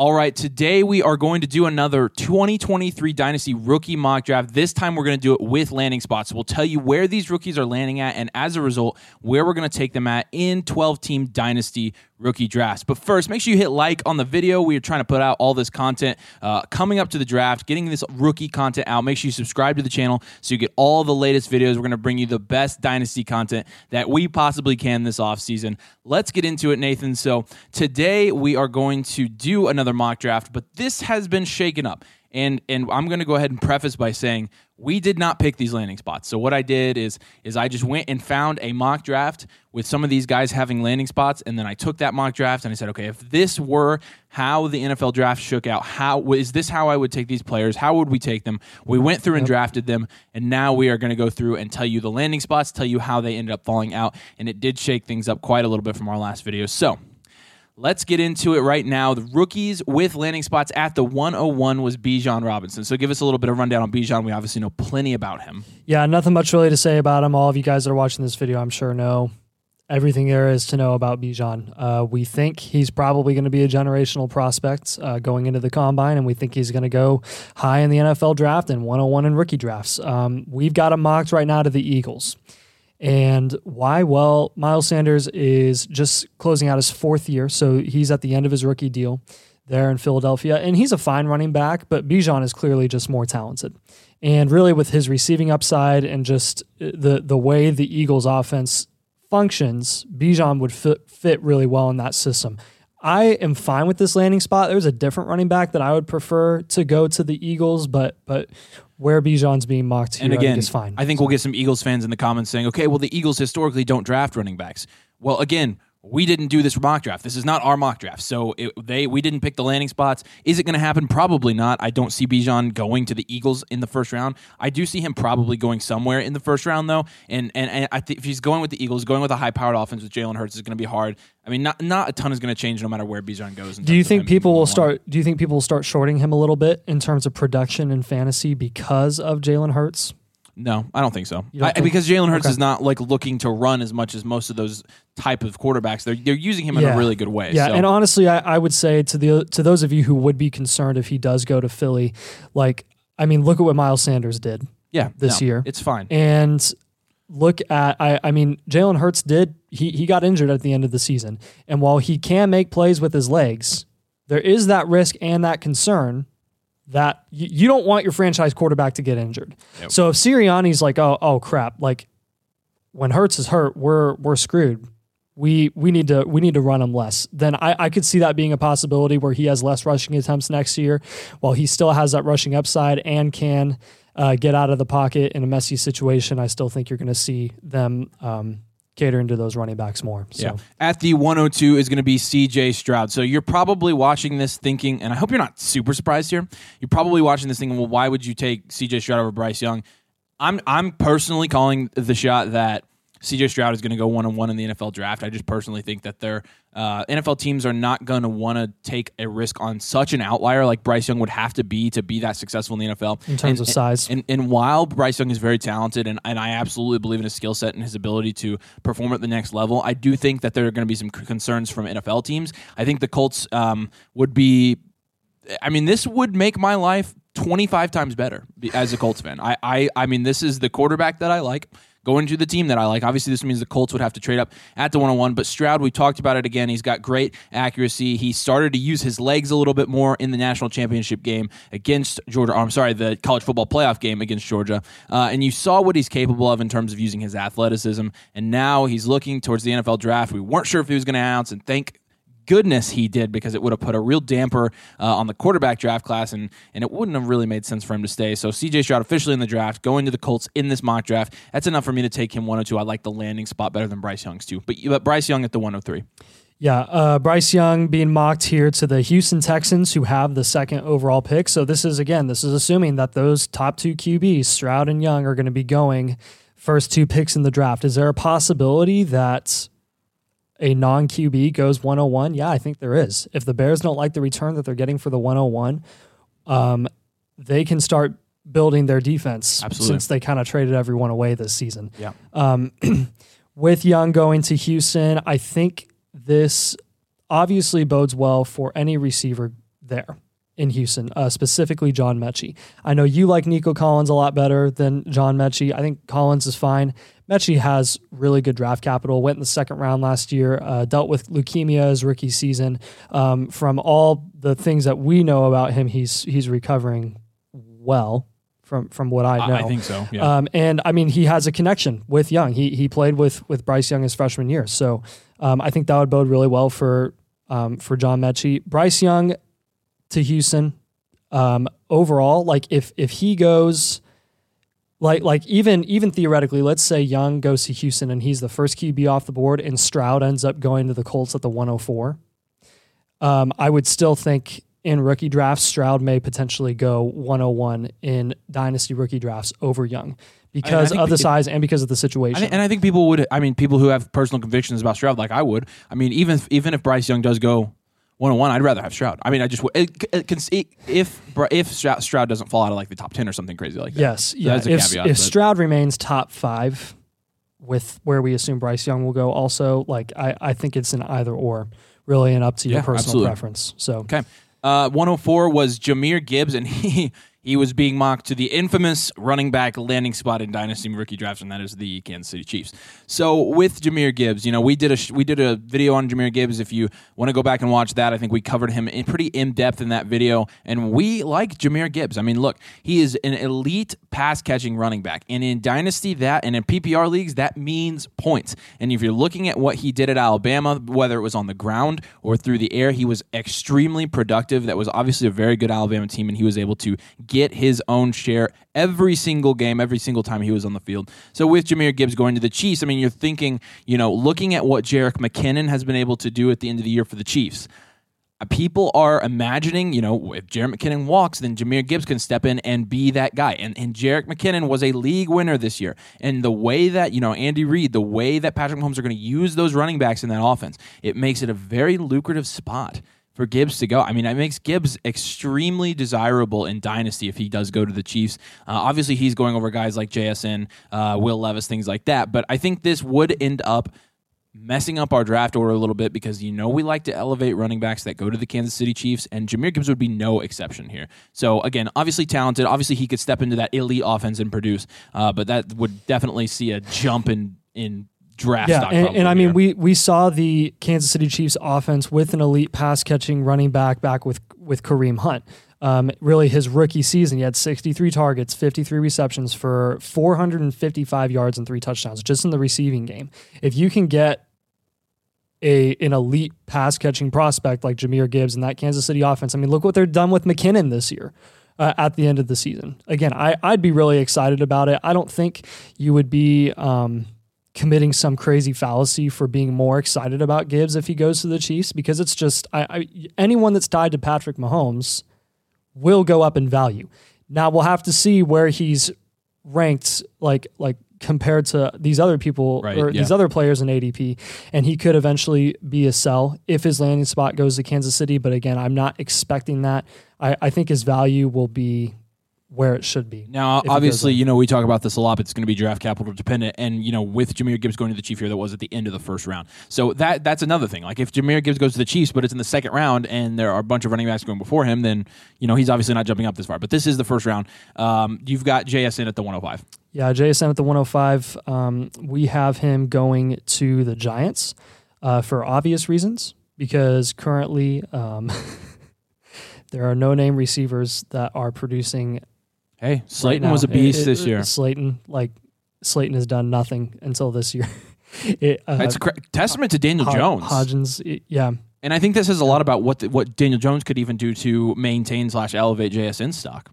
All right, today we are going to do another 2023 Dynasty rookie mock draft. This time we're going to do it with landing spots. We'll tell you where these rookies are landing at, and as a result, where we're going to take them at in 12 team Dynasty rookie drafts. But first, make sure you hit like on the video. We are trying to put out all this content uh, coming up to the draft, getting this rookie content out. Make sure you subscribe to the channel so you get all the latest videos. We're going to bring you the best Dynasty content that we possibly can this offseason. Let's get into it, Nathan. So today we are going to do another mock draft, but this has been shaken up. And and I'm going to go ahead and preface by saying we did not pick these landing spots. So what I did is is I just went and found a mock draft with some of these guys having landing spots, and then I took that mock draft and I said, okay, if this were how the NFL draft shook out, how is this how I would take these players? How would we take them? We went through and drafted them, and now we are going to go through and tell you the landing spots, tell you how they ended up falling out, and it did shake things up quite a little bit from our last video. So Let's get into it right now. The rookies with landing spots at the 101 was Bijan Robinson. So give us a little bit of rundown on Bijan. We obviously know plenty about him. Yeah, nothing much really to say about him. All of you guys that are watching this video, I'm sure know everything there is to know about Bijan. Uh, we think he's probably going to be a generational prospect uh, going into the combine, and we think he's going to go high in the NFL draft and 101 in rookie drafts. Um, we've got him mocked right now to the Eagles. And why? Well, Miles Sanders is just closing out his fourth year, so he's at the end of his rookie deal there in Philadelphia, and he's a fine running back, but Bijan is clearly just more talented. And really, with his receiving upside and just uh, the the way the Eagles' offense functions, Bijan would fit, fit really well in that system. I am fine with this landing spot. There's a different running back that I would prefer to go to the Eagles, but but where Bijan's being mocked here, and again, I think is fine. I think we'll get some Eagles fans in the comments saying, okay, well, the Eagles historically don't draft running backs. Well, again, we didn't do this mock draft. This is not our mock draft. So it, they we didn't pick the landing spots. Is it going to happen? Probably not. I don't see Bijan going to the Eagles in the first round. I do see him probably going somewhere in the first round though. And and, and I think if he's going with the Eagles, going with a high powered offense with Jalen Hurts is going to be hard. I mean, not not a ton is going to change no matter where Bijan goes. Do you think people will start? Do you think people will start shorting him a little bit in terms of production and fantasy because of Jalen Hurts? No, I don't think so. Don't I, think? Because Jalen Hurts okay. is not like looking to run as much as most of those type of quarterbacks. They're they're using him yeah. in a really good way. Yeah, so. and honestly, I, I would say to the to those of you who would be concerned if he does go to Philly, like I mean, look at what Miles Sanders did. Yeah, this no, year it's fine. And look at I I mean, Jalen Hurts did he he got injured at the end of the season, and while he can make plays with his legs, there is that risk and that concern that you, you don't want your franchise quarterback to get injured. Yep. So if Sirianni's like, oh, oh crap, like when Hurts is hurt, we're we're screwed. We we need to we need to run him less. Then I, I could see that being a possibility where he has less rushing attempts next year, while he still has that rushing upside and can uh, get out of the pocket in a messy situation. I still think you're going to see them um, catering to those running backs more. So. Yeah. At the 102 is going to be CJ Stroud. So you're probably watching this thinking, and I hope you're not super surprised here. You're probably watching this thinking, well, why would you take CJ Stroud over Bryce Young? I'm I'm personally calling the shot that CJ Stroud is going to go one on one in the NFL draft. I just personally think that their uh, NFL teams are not going to want to take a risk on such an outlier like Bryce Young would have to be to be that successful in the NFL in terms and, of size. And, and, and, while Bryce Young is very talented, and, and I absolutely believe in his skill set and his ability to perform at the next level, I do think that there are going to be some concerns from NFL teams. I think the Colts um, would be. I mean, this would make my life 25 times better as a Colts fan. I, I, I mean, this is the quarterback that I like going to the team that I like. Obviously, this means the Colts would have to trade up at the 101, but Stroud, we talked about it again. He's got great accuracy. He started to use his legs a little bit more in the national championship game against Georgia. I'm sorry, the college football playoff game against Georgia. Uh, and you saw what he's capable of in terms of using his athleticism. And now he's looking towards the NFL draft. We weren't sure if he was going to announce, and thank goodness he did because it would have put a real damper uh, on the quarterback draft class and, and it wouldn't have really made sense for him to stay. So CJ Stroud officially in the draft, going to the Colts in this mock draft. That's enough for me to take him 102. I like the landing spot better than Bryce Young's too. But, but Bryce Young at the 103. Yeah, uh, Bryce Young being mocked here to the Houston Texans, who have the second overall pick. So this is again, this is assuming that those top two QBs, Stroud and Young, are going to be going first two picks in the draft. Is there a possibility that a non QB goes 101? Yeah, I think there is. If the Bears don't like the return that they're getting for the 101, um, they can start building their defense Absolutely. since they kind of traded everyone away this season. Yeah. Um, with Young going to Houston, I think this obviously bodes well for any receiver there in Houston, uh, specifically John Metchie. I know you like Nico Collins a lot better than John Metchie. I think Collins is fine. Metchie has really good draft capital. Went in the second round last year. Uh, dealt with leukemia his rookie season. Um, from all the things that we know about him, he's he's recovering well. From from what I know, I, think so. Yeah. Um, and I mean, he has a connection with Young. He he played with with Bryce Young his freshman year, so um, I think that would bode really well for um, for John Metchie. Bryce Young to Houston. Um, overall, like if if he goes like like even even theoretically, let's say Young goes to Houston and he's the first QB off the board, and Stroud ends up going to the Colts at the 104. Um, I would still think in rookie drafts, Stroud may potentially go 101 in dynasty rookie drafts over Young because of the it, size and because of the situation. and I think people would. I mean, people who have personal convictions about Stroud, like I would. I mean, even even if Bryce Young does go one on one, I'd rather have Stroud. I mean, I just it, it, if if Stroud doesn't fall out of like the top ten or something crazy like that. Yes, yeah. If, caveat, if Stroud remains top five, with where we assume Bryce Young will go, also like I I think it's an either or, really, and up to your personal absolutely. preference. So okay. Uh, 104 was Jahmyr Gibbs, and he he was being mocked to the infamous running back landing spot in dynasty rookie drafts, and that is the Kansas City Chiefs. So with Jahmyr Gibbs, you know, we did a we did a video on Jahmyr Gibbs. If you want to go back and watch that, I think we covered him in pretty in depth in that video, and we like Jahmyr Gibbs. I mean, look, he is an elite pass catching running back, and in dynasty that, and in PPR leagues, that means points. And if you're looking at what he did at Alabama, whether it was on the ground or through the air, he was extremely productive. That was obviously a very good Alabama team, and he was able to get his own share every single game, every single time he was on the field. So with Jahmyr Gibbs going to the Chiefs, I mean, you're thinking, you know, looking at what Jerick McKinnon has been able to do at the end of the year for the Chiefs. Uh, people are imagining, you know, if Jerick McKinnon walks, then Jahmyr Gibbs can step in and be that guy. And, and Jerick McKinnon was a league winner this year. And the way that, you know, Andy Reid, the way that Patrick Mahomes are going to use those running backs in that offense, it makes it a very lucrative spot for Gibbs to go. I mean, it makes Gibbs extremely desirable in Dynasty if he does go to the Chiefs. Uh, obviously, he's going over guys like JSN, uh, Will Levis, things like that. But I think this would end up messing up our draft order a little bit because you know we like to elevate running backs that go to the Kansas City Chiefs, and Jahmyr Gibbs would be no exception here. So again, obviously talented. Obviously, he could step into that elite offense and produce, uh, but that would definitely see a jump in in draft yeah, and, and I mean we we saw the Kansas City Chiefs offense with an elite pass catching running back back with with Kareem Hunt. Um, really, his rookie season, he had 63 targets, 53 receptions for 455 yards and three touchdowns just in the receiving game. If you can get a an elite pass catching prospect like Jahmyr Gibbs and that Kansas City offense, I mean, look what they're done with McKinnon this year. Uh, at the end of the season, again, I, I'd be really excited about it. I don't think you would be um, committing some crazy fallacy for being more excited about Gibbs if he goes to the Chiefs because it's just I, I, anyone that's tied to Patrick Mahomes will go up in value. Now we'll have to see where he's ranked like like compared to these other people right, or yeah. these other players in ADP and he could eventually be a sell if his landing spot goes to Kansas City but again I'm not expecting that I, I think his value will be where it should be. Now, obviously, you know, we talk about this a lot, but it's going to be draft capital dependent. And, you know, with Jahmyr Gibbs going to the Chiefs here, that was at the end of the first round. So that that's another thing. Like, if Jahmyr Gibbs goes to the Chiefs, but it's in the second round and there are a bunch of running backs going before him, then, you know, he's obviously not jumping up this far. But this is the first round. Um, you've got JSN at the 105. Yeah, JSN at the 105. Um, we have him going to the Giants uh, for obvious reasons because currently um, there are no name receivers that are producing Hey, Slayton right was a beast it, it, this year. Slayton, like Slayton, has done nothing until this year. it, uh, it's a testament to Daniel Jones. Hodgins, yeah. And I think this says a lot about what the, what Daniel Jones could even do to maintain slash elevate JSN stock.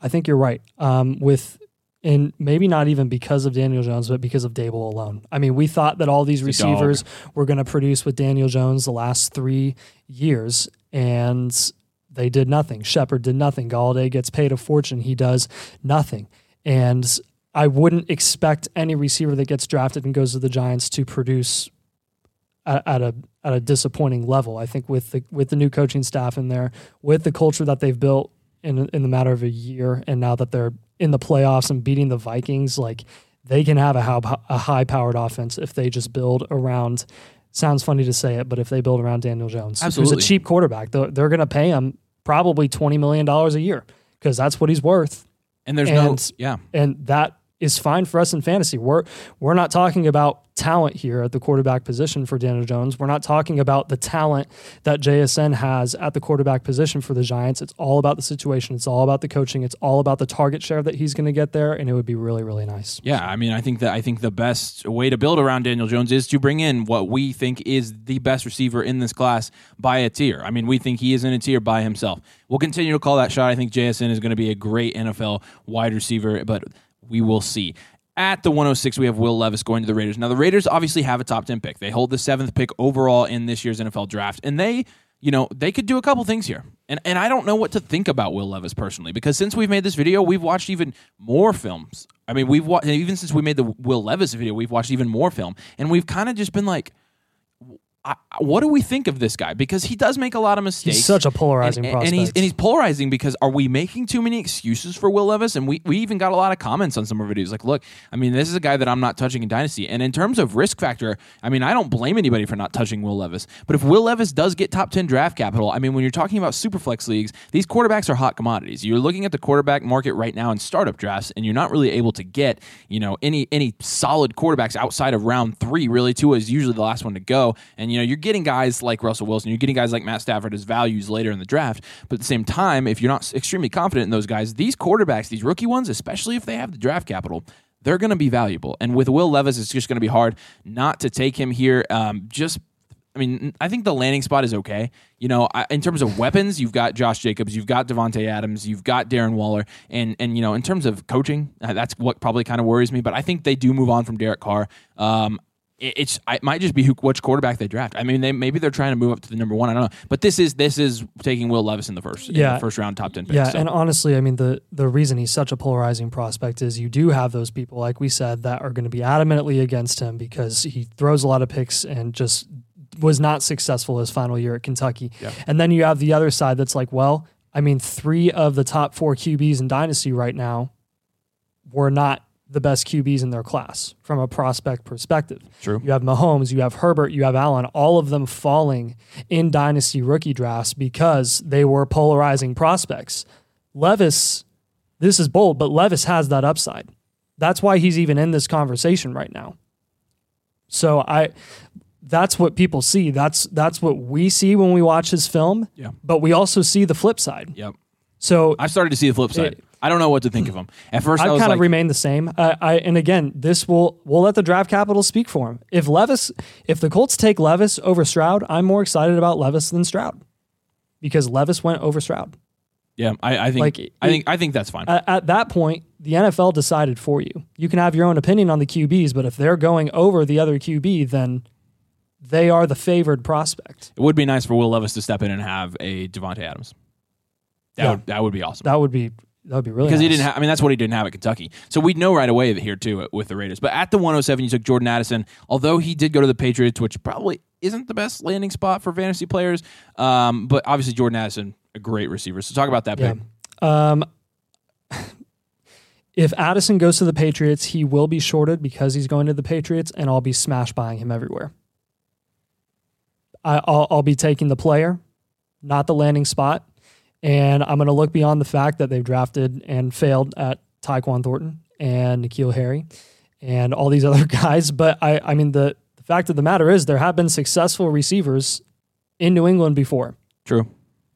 I think you're right. Um, with and maybe not even because of Daniel Jones, but because of Daboll alone. I mean, we thought that all these receivers were going to produce with Daniel Jones the last three years, and they did nothing. Shepard did nothing. Golladay gets paid a fortune. He does nothing. And I wouldn't expect any receiver that gets drafted and goes to the Giants to produce at, at a at a disappointing level. I think with the with the new coaching staff in there, with the culture that they've built in in the matter of a year, and now that they're in the playoffs and beating the Vikings, like they can have a, a high powered offense if they just build around. Sounds funny to say it, but if they build around Daniel Jones, Absolutely. who's a cheap quarterback, they're, they're going to pay him probably $20 million a year because that's what he's worth. And there's And- no yeah. And that is fine for us in fantasy. We're we're not talking about talent here at the quarterback position for Daniel Jones. We're not talking about the talent that JSN has at the quarterback position for the Giants. It's all about the situation. It's all about the coaching. It's all about the target share that he's going to get there, and it would be really really nice. Yeah, I mean, I think that I think the best way to build around Daniel Jones is to bring in what we think is the best receiver in this class by a tier. I mean, we think he is in a tier by himself. We'll continue to call that shot. I think JSN is going to be a great NFL wide receiver, but we will see. At the 106, we have Will Levis going to the Raiders. Now, the Raiders obviously have a top 10 pick. They hold the seventh pick overall in this year's NFL draft, and they, you know, they could do a couple things here. And and I don't know what to think about Will Levis personally because since we've made this video, we've watched even more films. I mean, we've wa- even since we made the Will Levis video, we've watched even more film, and we've kind of just been like, I, what do we think of this guy? Because he does make a lot of mistakes. He's such a polarizing and, and- and he's and he's polarizing because are we making too many excuses for Will Levis? And we, we even got a lot of comments on some of our videos. Like, look, I mean, this is a guy that I'm not touching in Dynasty. And in terms of risk factor, I mean, I don't blame anybody for not touching Will Levis. But if Will Levis does get top 10 draft capital, I mean, when you're talking about super flex leagues, these quarterbacks are hot commodities. You're looking at the quarterback market right now in startup drafts, and you're not really able to get, you know, any any solid quarterbacks outside of round three. Really, Tua is usually the last one to go. And you know, you're getting guys like Russell Wilson, you're getting guys like Matt Stafford as values later in the draft. But at the same time, if you're not extremely confident in those guys, these quarterbacks, these rookie ones, especially if they have the draft capital, they're going to be valuable. And with Will Levis, it's just going to be hard not to take him here. Um, just I mean, I think the landing spot is okay. You know, I, in terms of weapons, you've got Josh Jacobs, you've got Davante Adams, you've got Darren Waller, and and you know, in terms of coaching, uh, that's what probably kind of worries me. But I think they do move on from Derek Carr. Um, it's it might just be who which quarterback they draft. I mean, they maybe they're trying to move up to the number one. I don't know, but this is this is taking Will Levis in the first, in Yeah. the first round, top ten pick. Yeah, so. and honestly, I mean the the reason he's such a polarizing prospect is you do have those people, like we said, that are going to be adamantly against him because he throws a lot of picks and just was not successful his final year at Kentucky. Yeah. And then you have the other side that's like, well, I mean, three of the top four QBs in Dynasty right now were not the best QBs in their class from a prospect perspective. True. You have Mahomes, you have Herbert, you have Allen, all of them falling in dynasty rookie drafts because they were polarizing prospects. Levis, this is bold, but Levis has that upside. That's why he's even in this conversation right now. So I that's what people see. That's that's what we see when we watch his film. Yeah. But we also see the flip side. Yep. So I've started to see the flip side. It- I don't know what to think of hmm. him. At first, I I've was kind like, of remained the same. I, I and again, this will we'll let the draft capital speak for him. If Levis, if the Colts take Levis over Stroud, I'm more excited about Levis than Stroud because Levis went over Stroud. yeah, I, I think, like, I think, I think that's fine. At, at that point, the NFL decided for you. You can have your own opinion on the QBs, but if they're going over the other QB, then they are the favored prospect. It would be nice for Will Levis to step in and have a Davante Adams. That Yeah. would that would be awesome. That would be that would be really because he didn't have. I mean, that's what he didn't have at Kentucky. So we'd know right away here too with the Raiders. But at the 107, you took Jordan Addison. Although he did go to the Patriots, which probably isn't the best landing spot for fantasy players. Um, but obviously Jordan Addison, a great receiver. So talk about that Yeah. pick. Um, if Addison goes to the Patriots, he will be shorted because he's going to the Patriots, and I'll be smash buying him everywhere. I, I'll, I'll be taking the player, not the landing spot, and I'm going to look beyond the fact that they've drafted and failed at Tyquan Thornton and N'Keal Harry and all these other guys. But I, I mean, the, the fact of the matter is, there have been successful receivers in New England before. True.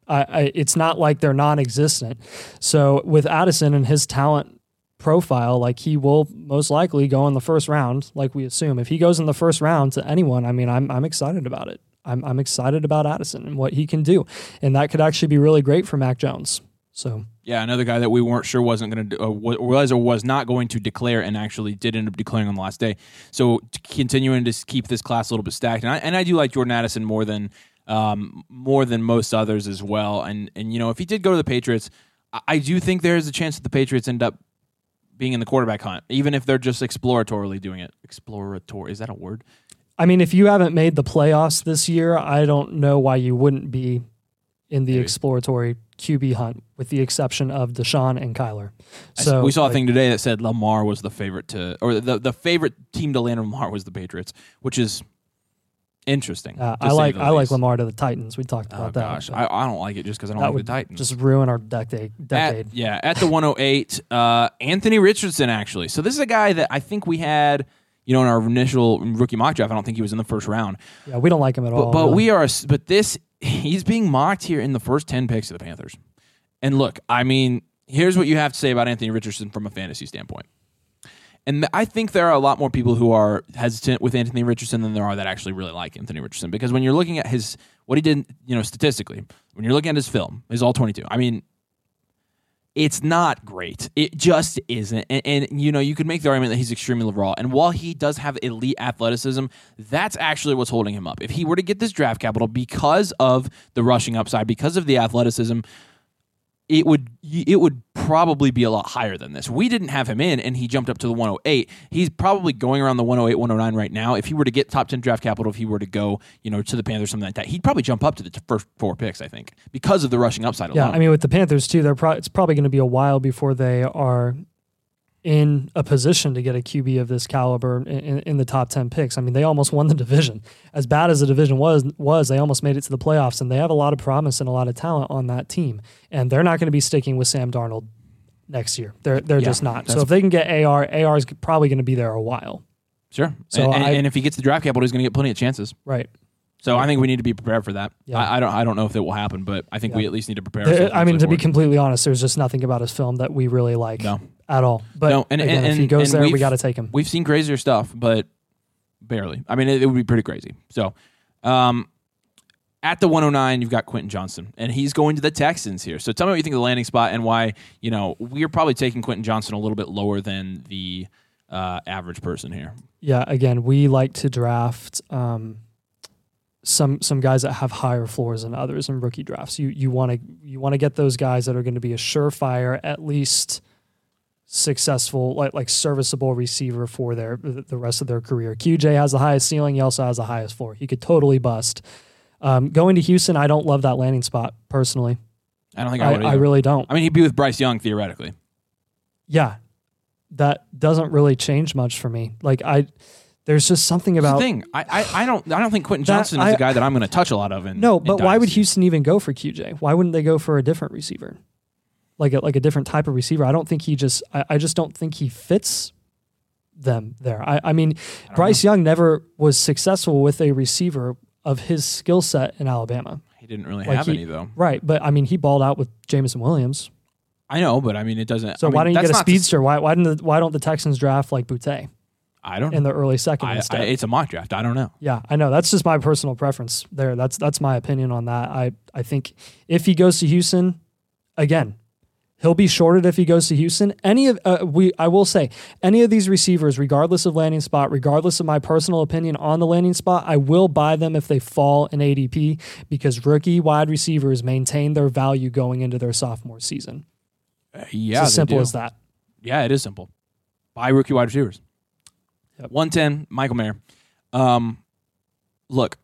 I, I, it's not like they're non-existent. So with Addison and his talent profile, like he will most likely go in the first round, like we assume. If he goes in the first round to anyone, I mean, I'm I'm excited about it. I'm I'm excited about Addison and what he can do, and that could actually be really great for Mac Jones. So Yeah, another guy that we weren't sure wasn't going to uh, was or was not going to declare, and actually did end up declaring on the last day. So continuing to keep this class a little bit stacked, and I, and I do like Jordan Addison more than um, more than most others as well. And and you know if he did go to the Patriots, I, I do think there is a chance that the Patriots end up being in the quarterback hunt, even if they're just exploratorily doing it. Exploratory is that a word? I mean, if you haven't made the playoffs this year, I don't know why you wouldn't be in the Maybe. exploratory QB hunt, with the exception of Deshaun and Kyler. So we saw a thing today that said Lamar was the favorite to, or the the favorite team to land Lamar was the Patriots, which is Interesting. Uh, I like I like. Lamar to the Titans. We talked Oh about that. gosh, I, I don't like it just because I don't that like the Titans. just ruin our decade. decade. At, yeah, at the 108, uh, Anthony Richardson actually. So this is a guy that I think we had, you know, in our initial rookie mock draft. I don't think he was in the first round, yeah, we don't like him at all. but really. we are. But this, he's being mocked here in the first 10 picks of the Panthers. And look, I mean, here's what you have to say about Anthony Richardson from a fantasy standpoint. And I think there are a lot more people who are hesitant with Anthony Richardson than there are that actually really like Anthony Richardson. Because when you're looking at his what he did, you know, statistically, when you're looking at his film, his all 22. I mean, it's not great. It just isn't. And, and, you know, you could make the argument that he's extremely raw. And while he does have elite athleticism, that's actually what's holding him up. If he were to get this draft capital because of the rushing upside, because of the athleticism, it would it would probably be a lot higher than this. We didn't have him in, and he jumped up to the 108. He's probably going around the 108, 109 right now. If he were to get top 10 draft capital, if he were to go, you know, to the Panthers, or something like that, he'd probably jump up to the first four picks. I think because of the rushing upside yeah, alone. I mean with the Panthers too, they're pro- it's probably going to be a while before they are in a position to get a QB of this caliber in, in, in the top 10 picks. I mean, they almost won the division. As bad as the division was was, they almost made it to the playoffs and they have a lot of promise and a lot of talent on that team. And they're not going to be sticking with Sam Darnold next year. They're they're Yeah, just not. So if they can get AR, AR is probably going to be there a while. sure. So and, and, I- and if he gets the draft capital, he's going to get plenty of chances. Right. So I think we need to be prepared for that. Yeah. I, I don't I don't know if it will happen, but I think we at least need to prepare. There- I mean, to be completely honest, there's just nothing about his film that we really like No. at all. But No, and- again, and- if he goes there, we got to take him. We've seen crazier stuff, but barely. I mean, it, it would be pretty crazy. So, um, at the 109, you've got Quentin Johnston, and he's going to the Texans here. So, tell me what you think of the landing spot and why. You know, we're probably taking Quentin Johnston a little bit lower than the uh, average person here. Yeah, again, we like to draft um, some some guys that have higher floors than others in rookie drafts. You you want to you want to get those guys that are going to be a surefire, at least successful, like like serviceable receiver for their the rest of their career. QJ has the highest ceiling. He also has the highest floor. He could totally bust. Um, going to Houston, I don't love that landing spot personally. I don't think I, I, would. I really don't. I mean, he'd be with Bryce Young theoretically. Yeah, that doesn't really change much for me. Like I, there's just something about the thing. I, I, I don't I don't think Quentin Johnston is I- a guy that I'm going to touch a lot of. In, No, in but why would Houston even go for QJ? Why wouldn't they go for a different receiver? Like a like a different type of receiver. I don't think he just I, I just don't think he fits them there. I, I mean don't Bryce Young never was successful with a receiver of his skill set in Alabama. He didn't really Like have he- any though. Right. But I mean he balled out with Jameson Williams. I know, but I mean, it doesn't. So I mean, why don't you get a not to speedster? Why why didn't the, why don't the Texans draft like Boutte I don't. in the early second I, I, it's a mock draft. I don't know. Yeah, I know. That's just my personal preference there. That's that's my opinion on that. I I think if he goes to Houston, again, he'll be shorted if he goes to Houston. Any of uh, we I will say any of these receivers, regardless of landing spot, regardless of my personal opinion on the landing spot, I will buy them if they fall in ADP because rookie wide receivers maintain their value going into their sophomore season. Uh, yeah, it's as simple do. as that. Yeah, it is simple. Buy rookie wide receivers. Yep. 110, Michael Mayer. Um, look,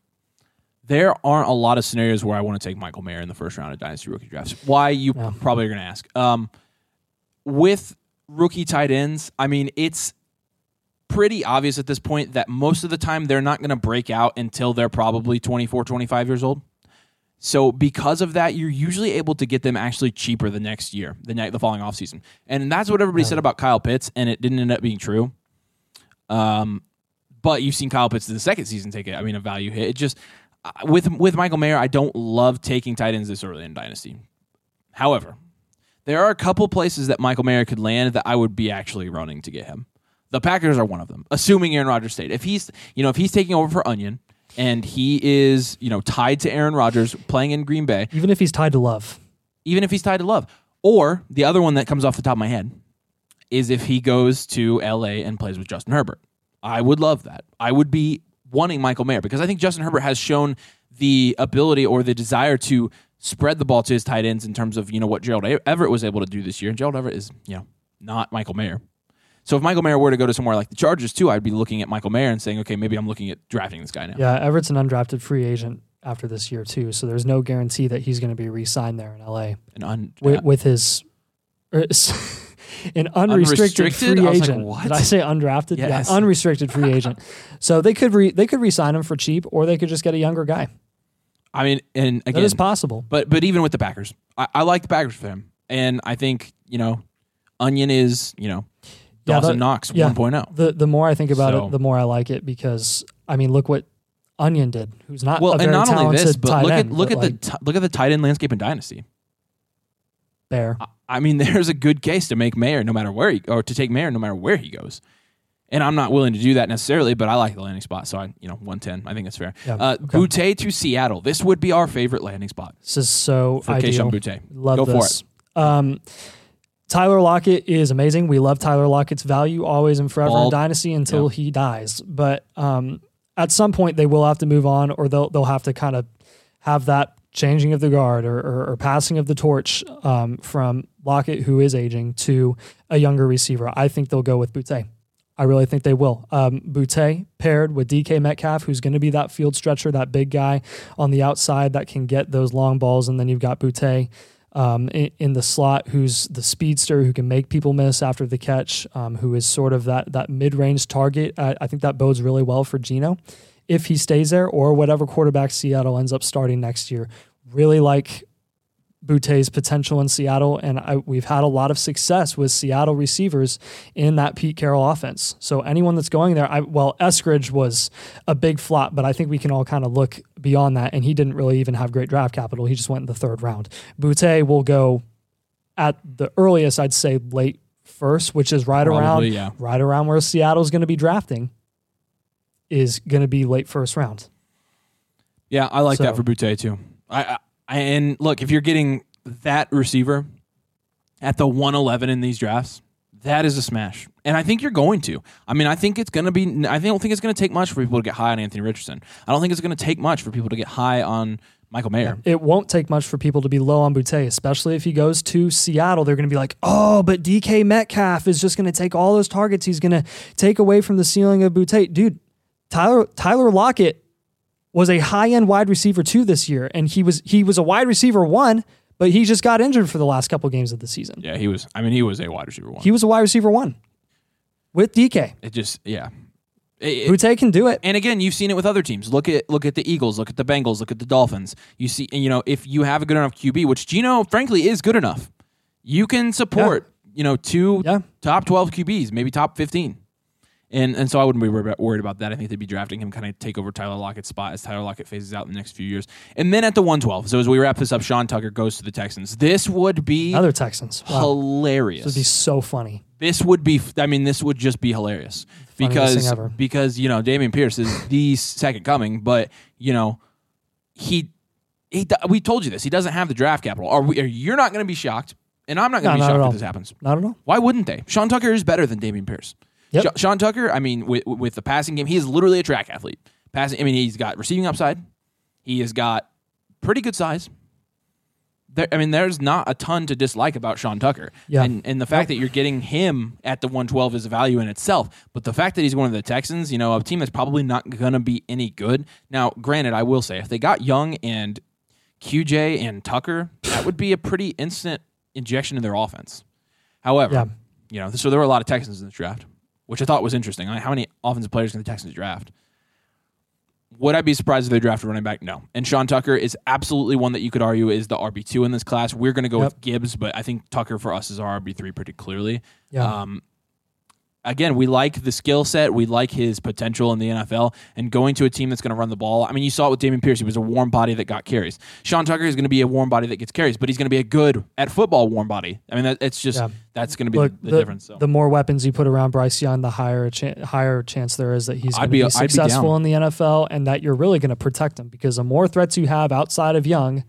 there aren't a lot of scenarios where I want to take Michael Mayer in the first round of Dynasty rookie drafts. Why, you No. probably are going to ask. Um, with rookie tight ends, I mean, it's pretty obvious at this point that most of the time they're not going to break out until they're probably 24, 25 years old. So because of that, you're usually able to get them actually cheaper the next year, the ne- the following offseason. And that's what everybody said about Kyle Pitts, and it didn't end up being true. Um, but you've seen Kyle Pitts in the second season take it. I mean, a value hit. It just with with Michael Mayer, I don't love taking tight ends this early in Dynasty. However, there are a couple places that Michael Mayer could land that I would be actually running to get him. The Packers are one of them, assuming Aaron Rodgers stayed. If he's, you know, if he's taking over for Tonyan and he is, you know, tied to Aaron Rodgers playing in Green Bay, Even if he's tied to Love. even if he's tied to Love. Or the other one that comes off the top of my head is if he goes to LA and plays with Justin Herbert. I would love that. I would be wanting Michael Mayer because I think Justin Herbert has shown the ability or the desire to spread the ball to his tight ends in terms of, you know, what Gerald Everett was able to do this year. And Gerald Everett is, you know, not Michael Mayer. So if Michael Mayer were to go to somewhere like the Chargers too, I'd be looking at Michael Mayer and saying, okay, maybe I'm looking at drafting this guy now. Yeah, Everett's an undrafted free agent after this year too, so there's no guarantee that he's going to be re-signed there in LA And un- with, with his. Er, an unrestricted, Unrestricted? free like, agent. what? Did I say undrafted? Yes. Yeah, unrestricted free agent. So they could re, they could re-sign him for cheap, or they could just get a younger guy. I mean, and again, it is possible. but but even with the Packers, I, I like the Packers for him, and I think you know, Tonyan is you know, Yeah, Dawson the- Knox yeah. 1.0. The the more I think about So- it, the more I like it because I mean, look what Tonyan did. Who's not Well, and not only this, but look end, at look at like the t- look at the tight end landscape in Dynasty. bear. I mean, there's a good case to make Mayer no matter where he or to take Mayer no matter where he goes. And I'm not willing to do that necessarily, but I like the landing spot, so I, you know, 110. I think that's fair. Yeah, Uh, okay. Boutte to Seattle. This would be our favorite landing spot This is so for ideal. Kayshon Boutte. Love Go for this. Um, Tyler Lockett is amazing. We love Tyler Lockett's value always and forever in Dynasty until Yeah. he dies. But um, at some point, they will have to move on, or they'll they'll have to kind of have that changing of the guard or, or, or passing of the torch um, from Lockett, who is aging, to a younger receiver. I think they'll go with Boutte. I really think they will. Um, Boutte paired with DK Metcalf, who's going to be that field stretcher, that big guy on the outside that can get those long balls, and then you've got Boutte um, in, in the slot, who's the speedster who can make people miss after the catch, um, who is sort of that that mid range target. I, I think that bodes really well for Gino if he stays there, or whatever quarterback Seattle ends up starting next year. Really like Boutte's potential in Seattle, and I, we've had a lot of success with Seattle receivers in that Pete Carroll offense. So anyone that's going there, I, well, Eskridge was a big flop, but I think we can all kind of look beyond that, and he didn't really even have great draft capital. He just went in the third round. Boutte will go at the earliest, I'd say late first, which is right Probably, around yeah. right around where Seattle's going to be drafting. Is going to be late first round. Yeah, I like that for Boutte too. I, I and look, if you're getting that receiver at the 111 in these drafts, that is a smash. And I think you're going to. I mean, I think it's going to be I don't think it's going to take much for people to get high on Anthony Richardson. I don't think it's going to take much for people to get high on Michael Mayer. It won't take much for people to be low on Boutte, especially if he goes to Seattle. They're going to be like, oh, but DK Metcalf is just going to take all those targets. He's going to take away from the ceiling of Boutte. Dude, Tyler Tyler Lockett was a high end wide receiver two this year, and he was he was a wide receiver one, but he just got injured for the last couple games of the season. Yeah, he was I mean, he was a wide receiver one. He was a wide receiver one with DK. it just yeah. It- Boutte can do it. and again, you've seen it with other teams. Look at look at the Eagles, look at the Bengals, look at the Dolphins. You see, you know, if you have a good enough QB, which Gino frankly is good enough, you can support you know two Yeah. top twelve QBs, maybe top fifteen. And and so I wouldn't be worried about, that. I think they'd be drafting him kind of take over Tyler Lockett's spot as Tyler Lockett phases out in the next few years. And then at the 112, so as we wrap this up, Sean Tucker goes to the Texans. This would be Other Texans. Wow. hilarious. This would be so funny. this would be I mean this would just be hilarious Funniest thing because ever. because you know Dameon Pierce is the second coming but you know he he do- we told you this he doesn't have the draft capital are we are, you're not going to be shocked and I'm not going No, to be not at shocked all. if this happens Not at all. why wouldn't they Sean Tucker is better than Dameon Pierce Yep. Sean Tucker I mean with with the passing game he is literally a track athlete passing I mean he's got receiving upside he has got pretty good size there, I mean, there's not a ton to dislike about Sean Tucker. Yeah. And, and the fact that you're getting him at the 112 is a value in itself. But the fact that he's one of the Texans, you know, a team that's probably not going to be any good. Now, granted, I will say, if they got Young and QJ and Tucker, that would be a pretty instant injection in their offense. However, Yeah. you know, so there were a lot of Texans in this draft, which I thought was interesting. Like, how many offensive players can the Texans draft? Would I be surprised if they drafted running back? No. And Sean Tucker is absolutely one that you could argue is the RB two in this class. We're going to go Yep. with Gibbs, but I think Tucker for us is our RB three pretty clearly. Yeah. Um, again, we like the skill set. We like his potential in the NFL and going to a team that's going to run the ball. I mean, you saw it with Dameon Pierce. He was a warm body that got carries. Sean Tucker is going to be a warm body that gets carries, but he's going to be a good at football warm body. I mean, that, it's just Yeah. that's going to be Look, the, the, difference. So. the more weapons you put around Bryce Young, the higher cha- higher chance there is that he's going to be- be, I'd be successful in the NFL, and that you're really going to protect him because the more threats you have outside of Young,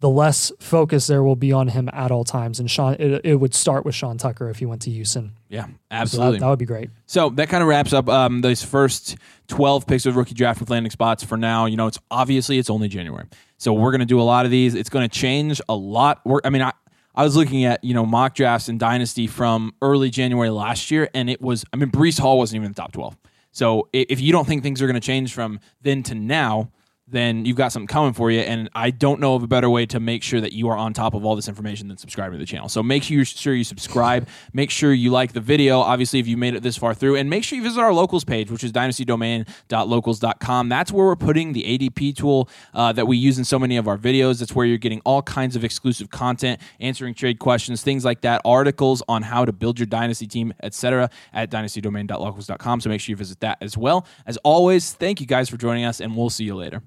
the less focus there will be on him at all times. And Sean, it, it would start with Sean Tucker if he went to Houston. Yeah, So that, absolutely. that would be great. So that kind of wraps up um, those first 12 picks of rookie draft with landing spots for now. You know, it's obviously it's only January. So we're going to do a lot of these. It's going to change a lot. We're, I mean, I, I was looking at, you know, mock drafts and dynasty from early January last year, and it was, I mean, Breece Hall wasn't even in the top 12. So if you don't think things are going to change from then to now, then you've got something coming for you. And I don't know of a better way to make sure that you are on top of all this information than subscribing to the channel. So make sure, sure you subscribe. Make sure you like the video, obviously, if you made it this far through. And make sure you visit our locals page, which is dynastydomain.locals.com. That's where we're putting the ADP tool uh, that we use in so many of our videos. That's where you're getting all kinds of exclusive content, answering trade questions, things like that, articles on how to build your dynasty team, etc. at dynastydomain.locals.com. So make sure you visit that as well. As always, thank you guys for joining us, and we'll see you later.